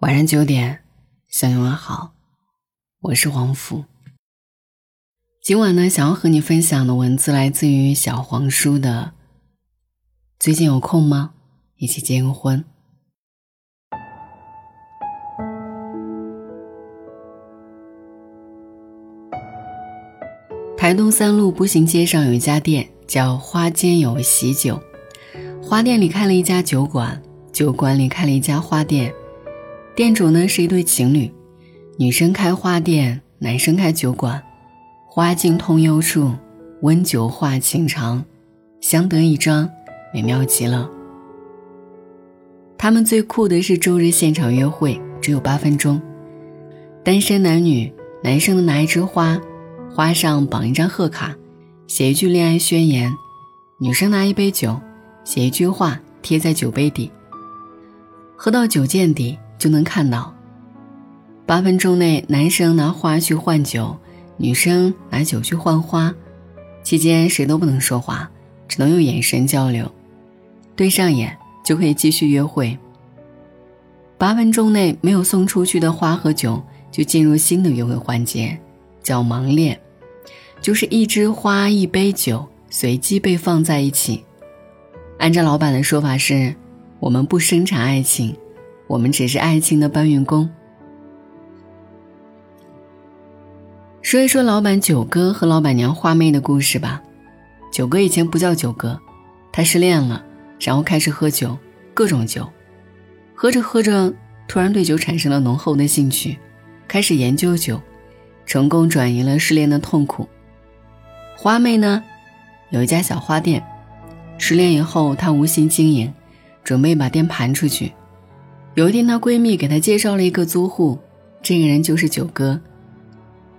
晚上九点，向你问好，我是黄甫。今晚呢，想要和你分享的文字来自于小黄书的。最近有空吗？一起结个婚。台东三路步行街上有一家店，叫花间有喜酒。花店里开了一家酒馆，酒馆里开了一家花店。店主呢是一对情侣，女生开花店，男生开酒馆，花径通幽处，温酒话情长，相得益彰，美妙极了。他们最酷的是周日现场约会，只有八分钟，单身男女，男生拿一枝花，花上绑一张贺卡，写一句恋爱宣言；女生拿一杯酒，写一句话，贴在酒杯底，喝到酒见底。就能看到，八分钟内，男生拿花去换酒，女生拿酒去换花，期间谁都不能说话，只能用眼神交流，对上眼就可以继续约会。八分钟内没有送出去的花和酒，就进入新的约会环节，叫盲恋，就是一枝花一杯酒随机被放在一起。按照老板的说法是，我们不生产爱情。我们只是爱情的搬运工。说一说老板九哥和老板娘花妹的故事吧。九哥以前不叫九哥，他失恋了，然后开始喝酒，各种酒。喝着喝着，突然对酒产生了浓厚的兴趣，开始研究酒，成功转移了失恋的痛苦。花妹呢，有一家小花店，失恋以后她无心经营，准备把店盘出去。有一天，她闺蜜给她介绍了一个租户，这个人就是九哥。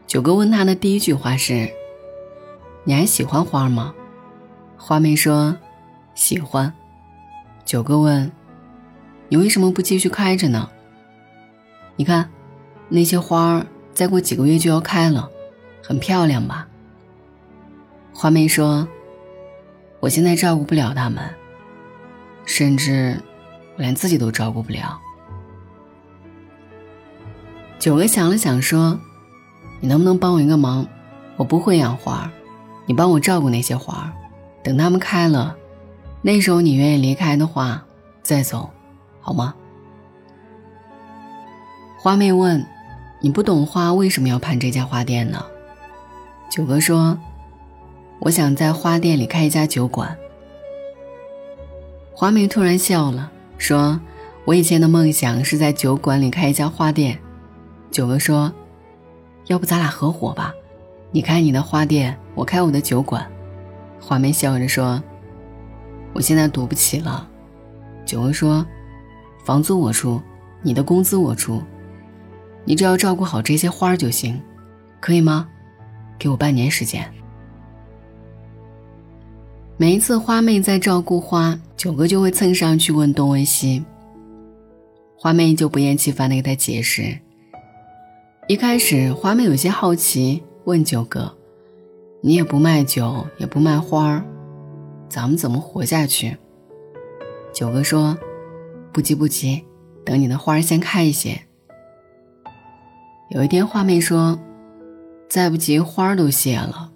九哥问她的第一句话是：“你还喜欢花吗？”花妹说：“喜欢。”九哥问：“你为什么不继续开着呢？”你看，那些花儿再过几个月就要开了，很漂亮吧？花妹说：“我现在照顾不了他们，甚至我连自己都照顾不了。”九哥想了想说：“你能不能帮我一个忙？我不会养花，你帮我照顾那些花，等它们开了，那时候你愿意离开的话，再走，好吗？”花妹问：“你不懂花，为什么要盘这家花店呢？”九哥说：“我想在花店里开一家酒馆。”花妹突然笑了，说：“我以前的梦想是在酒馆里开一家花店。”九哥说：“要不咱俩合伙吧？你开你的花店，我开我的酒馆。”花妹笑着说：“我现在赌不起了。”九哥说：“房租我出，你的工资我出，你只要照顾好这些花就行，可以吗？给我半年时间。”每一次花妹在照顾花，九哥就会蹭上去问东问西。花妹就不厌其烦地给他解释。一开始，花妹有些好奇，问九哥：“你也不卖酒，也不卖花儿，咱们怎么活下去？”九哥说：“不急不急，等你的花儿先开一些。”有一天，花妹说：“再不急，花儿都谢了。”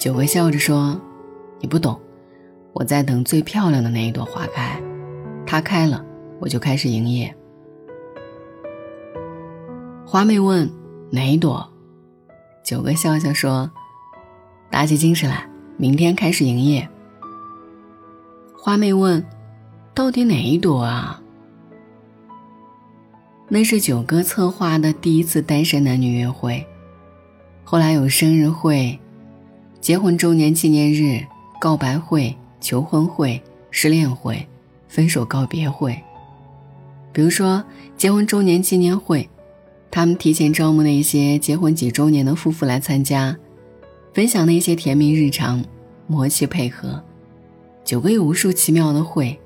九哥笑着说：“你不懂，我在等最漂亮的那一朵花开，它开了，我就开始营业。”花妹问：“哪一朵？”九哥笑笑说：“打起精神来，明天开始营业。”花妹问：“到底哪一朵啊？”那是九哥策划的第一次单身男女约会，后来有生日会、结婚周年纪念日、告白会、求婚会、失恋会、分手告别会。比如说结婚周年纪念会。他们提前招募那些结婚几周年的夫妇来参加，分享那些甜蜜日常，默契配合。九个有无数奇妙的会，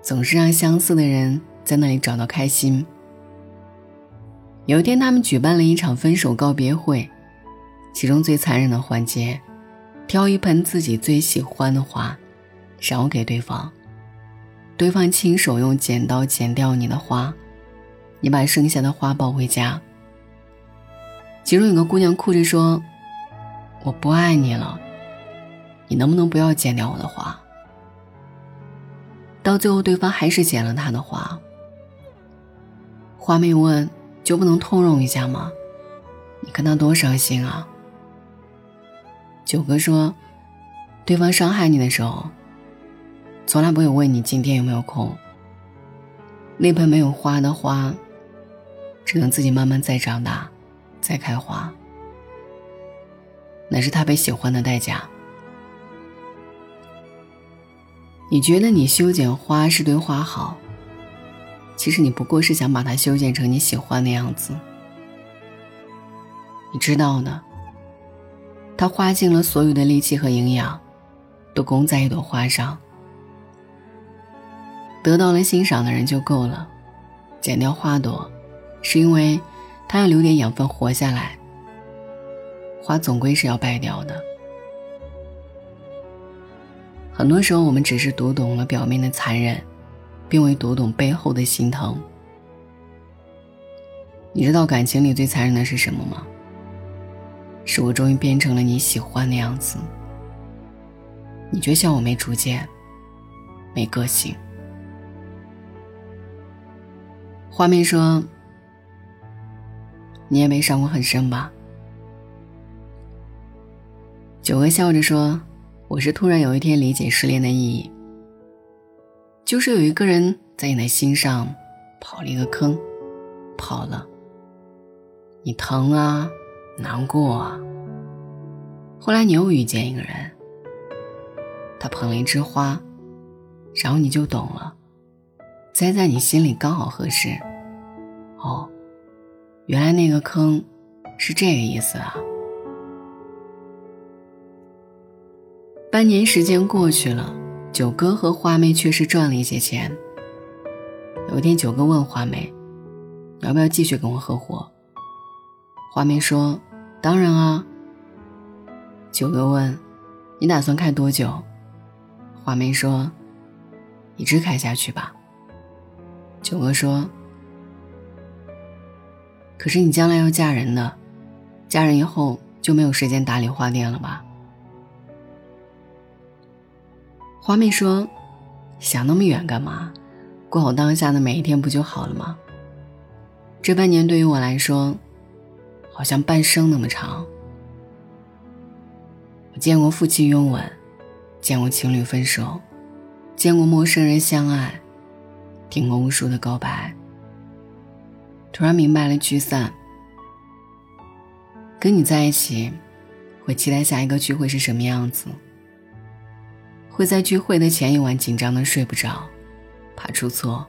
总是让相似的人在那里找到开心。有一天，他们举办了一场分手告别会，其中最残忍的环节，挑一盆自己最喜欢的花，赏给对方，对方亲手用剪刀剪掉你的花。你把剩下的花抱回家。其中有个姑娘哭着说：“我不爱你了，你能不能不要剪掉我的花？”到最后，对方还是剪了她的花。花妹问：“就不能通融一下吗？你看他多伤心啊。”九哥说：“对方伤害你的时候，从来不会问你今天有没有空。那盆没有花的花，只能自己慢慢再长大。”再开花，那是他被喜欢的代价。你觉得你修剪花是对花好，其实你不过是想把它修剪成你喜欢的样子。你知道的，他花尽了所有的力气和营养，都供在一朵花上，得到了欣赏的人就够了。剪掉花朵，是因为。它要留点养分活下来，花总归是要败掉的。很多时候，我们只是读懂了表面的残忍，并未读懂背后的心疼。你知道感情里最残忍的是什么吗？是我终于变成了你喜欢的样子，你却笑我没主见，没个性。画面说。你也没伤过很深吧？九哥笑着说：“我是突然有一天理解失恋的意义，就是有一个人在你的心上刨了一个坑，跑了，你疼啊，难过啊。后来你又遇见一个人，他捧了一枝花，然后你就懂了，栽在你心里刚好合适。哦。”原来那个坑，是这个意思啊！半年时间过去了，九哥和花妹确实赚了一些钱。有一天，九哥问花妹：“要不要继续跟我合伙？”花妹说：“当然啊。”九哥问：“你打算开多久？”花妹说：“一直开下去吧。”九哥说。可是你将来要嫁人的，嫁人以后就没有时间打理花店了吧？花妹说：“想那么远干嘛？过好当下的每一天不就好了吗？这半年对于我来说，好像半生那么长。我见过夫妻拥吻，见过情侣分手，见过陌生人相爱，听过无数的告白。”突然明白了，聚散。跟你在一起，会期待下一个聚会是什么样子。会在聚会的前一晚紧张的睡不着，怕出错。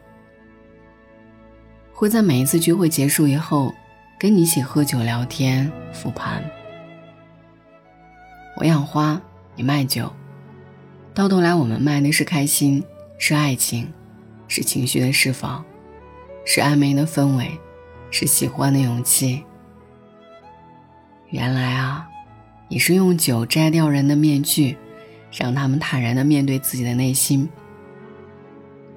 会在每一次聚会结束以后，跟你一起喝酒聊天复盘。我养花，你卖酒，到头来我们卖的是开心，是爱情，是情绪的释放，是暧昧的氛围。是喜欢的勇气。原来啊，你是用酒摘掉人的面具，让他们坦然的面对自己的内心。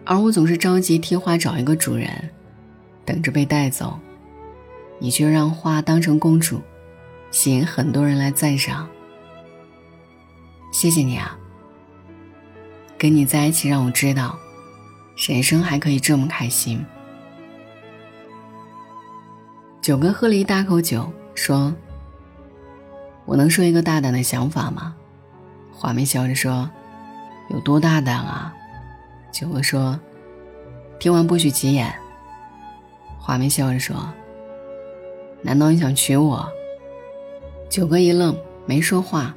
而我总是着急替花找一个主人，等着被带走，你却让花当成公主，吸引很多人来赞赏。谢谢你啊，跟你在一起让我知道，人生还可以这么开心。九哥喝了一大口酒，说：“我能说一个大胆的想法吗？”华梅笑着说：“有多大胆啊？”九哥说：“听完不许急眼。”华梅笑着说：“难道你想娶我？”九哥一愣，没说话，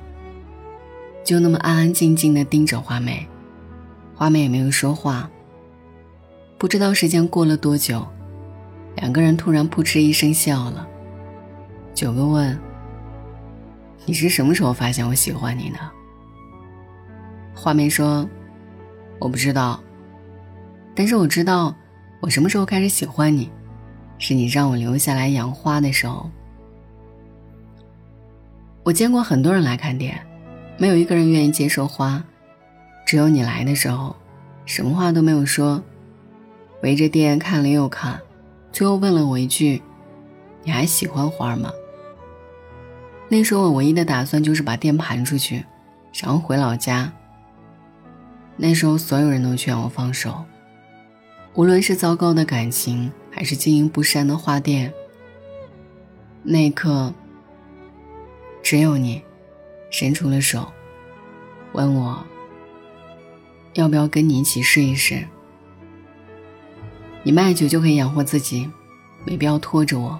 就那么安安静静的盯着花妹。花妹也没有说话。不知道时间过了多久。两个人突然扑哧一声笑了。九哥问：“你是什么时候发现我喜欢你的？”画面说：“我不知道，但是我知道我什么时候开始喜欢你，是你让我留下来养花的时候。我见过很多人来看店，没有一个人愿意接受花，只有你来的时候，什么话都没有说，围着店看了又看。”最后问了我一句：“你还喜欢花吗？”那时候我唯一的打算就是把店盘出去，然后回老家。那时候所有人都劝我放手，无论是糟糕的感情，还是经营不善的花店。那一刻，只有你伸出了手，问我要不要跟你一起试一试。你卖酒就可以养活自己，没必要拖着我。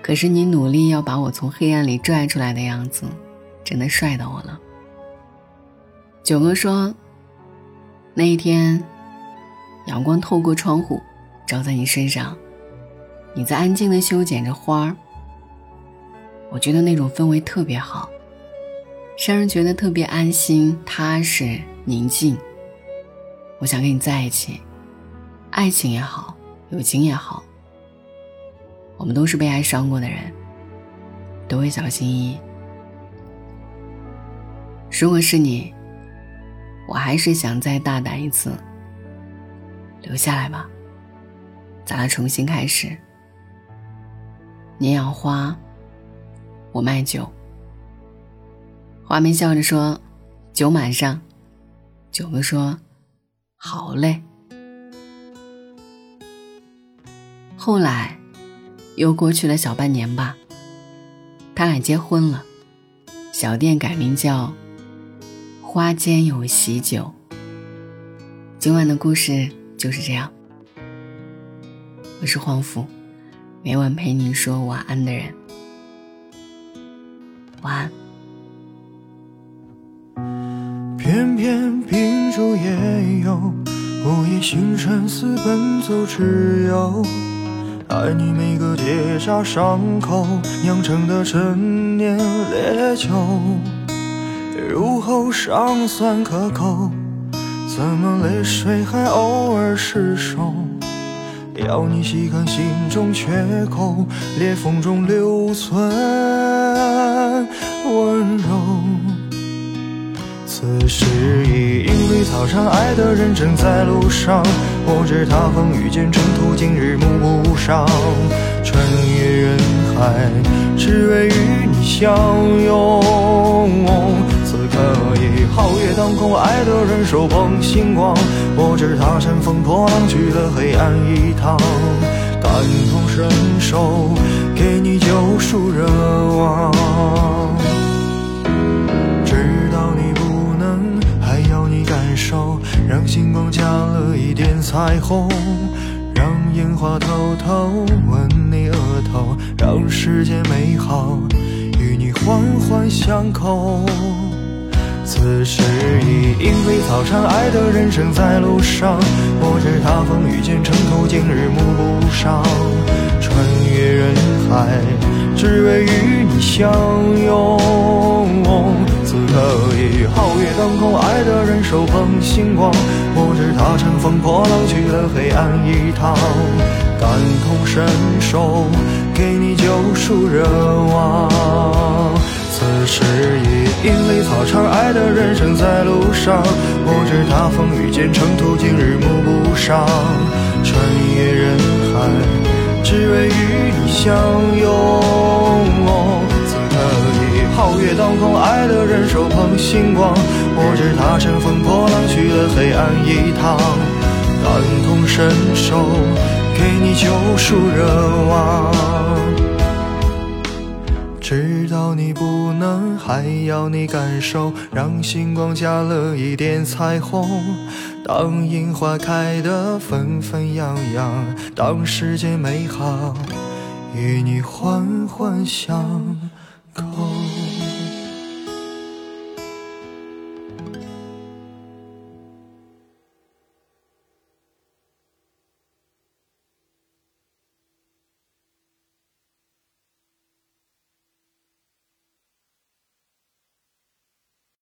可是你努力要把我从黑暗里拽出来的样子，真的帅到我了。九哥说，那一天，阳光透过窗户，照在你身上，你在安静的修剪着花儿。我觉得那种氛围特别好，让人觉得特别安心、踏实、宁静。我想跟你在一起，爱情也好，友情也好。我们都是被爱伤过的人，都会小心翼翼。如果是你，我还是想再大胆一次，留下来吧，咱俩重新开始。你养花，我卖酒。花妹笑着说：“酒满上。”九哥说：“好嘞。”后来。又过去了小半年吧，他俩结婚了，小店改名叫“花间有喜酒”。今晚的故事就是这样。我是黄甫，每晚陪你说晚安的人。晚安。偏偏秉烛夜游，午夜星辰似奔走之友。爱你每个结痂伤口酿成的陈年烈酒，入喉尚算可口，怎么泪水还偶尔失守？要你细看心中缺口，裂缝中留存温柔。此时已莺飞草长，爱的人正在路上。我知他风雨兼程途，今日暮不赏。穿越人海，只为与你相拥。此刻已皓月当空，爱的人手捧星光。我知他乘风破浪去了黑暗一趟，感同身受，给你救赎热望。让星光加了一点彩虹，让烟花偷偷吻你额头，让世界美好与你环环相扣。此时已莺飞草长，爱的人正在路上。我知他风雨兼程途，今日暮不赏。穿越人海，只为与你相拥。当空，爱的人手捧星光。不知他乘风破浪去了黑暗一趟，感同身受，给你救赎热望。此时已莺飞草长，爱的人正在路上。我知他风雨兼程途，经日暮不赏。穿越人海，只为与你相拥。此刻已皓月当空，爱手捧星光。我知他乘风破浪去了黑暗一趟，感同身受，给你救赎热望。知道你不能，还要你感受，让星光加了一点彩虹。当樱花开得纷纷扬扬，当世界美好与你环环相扣。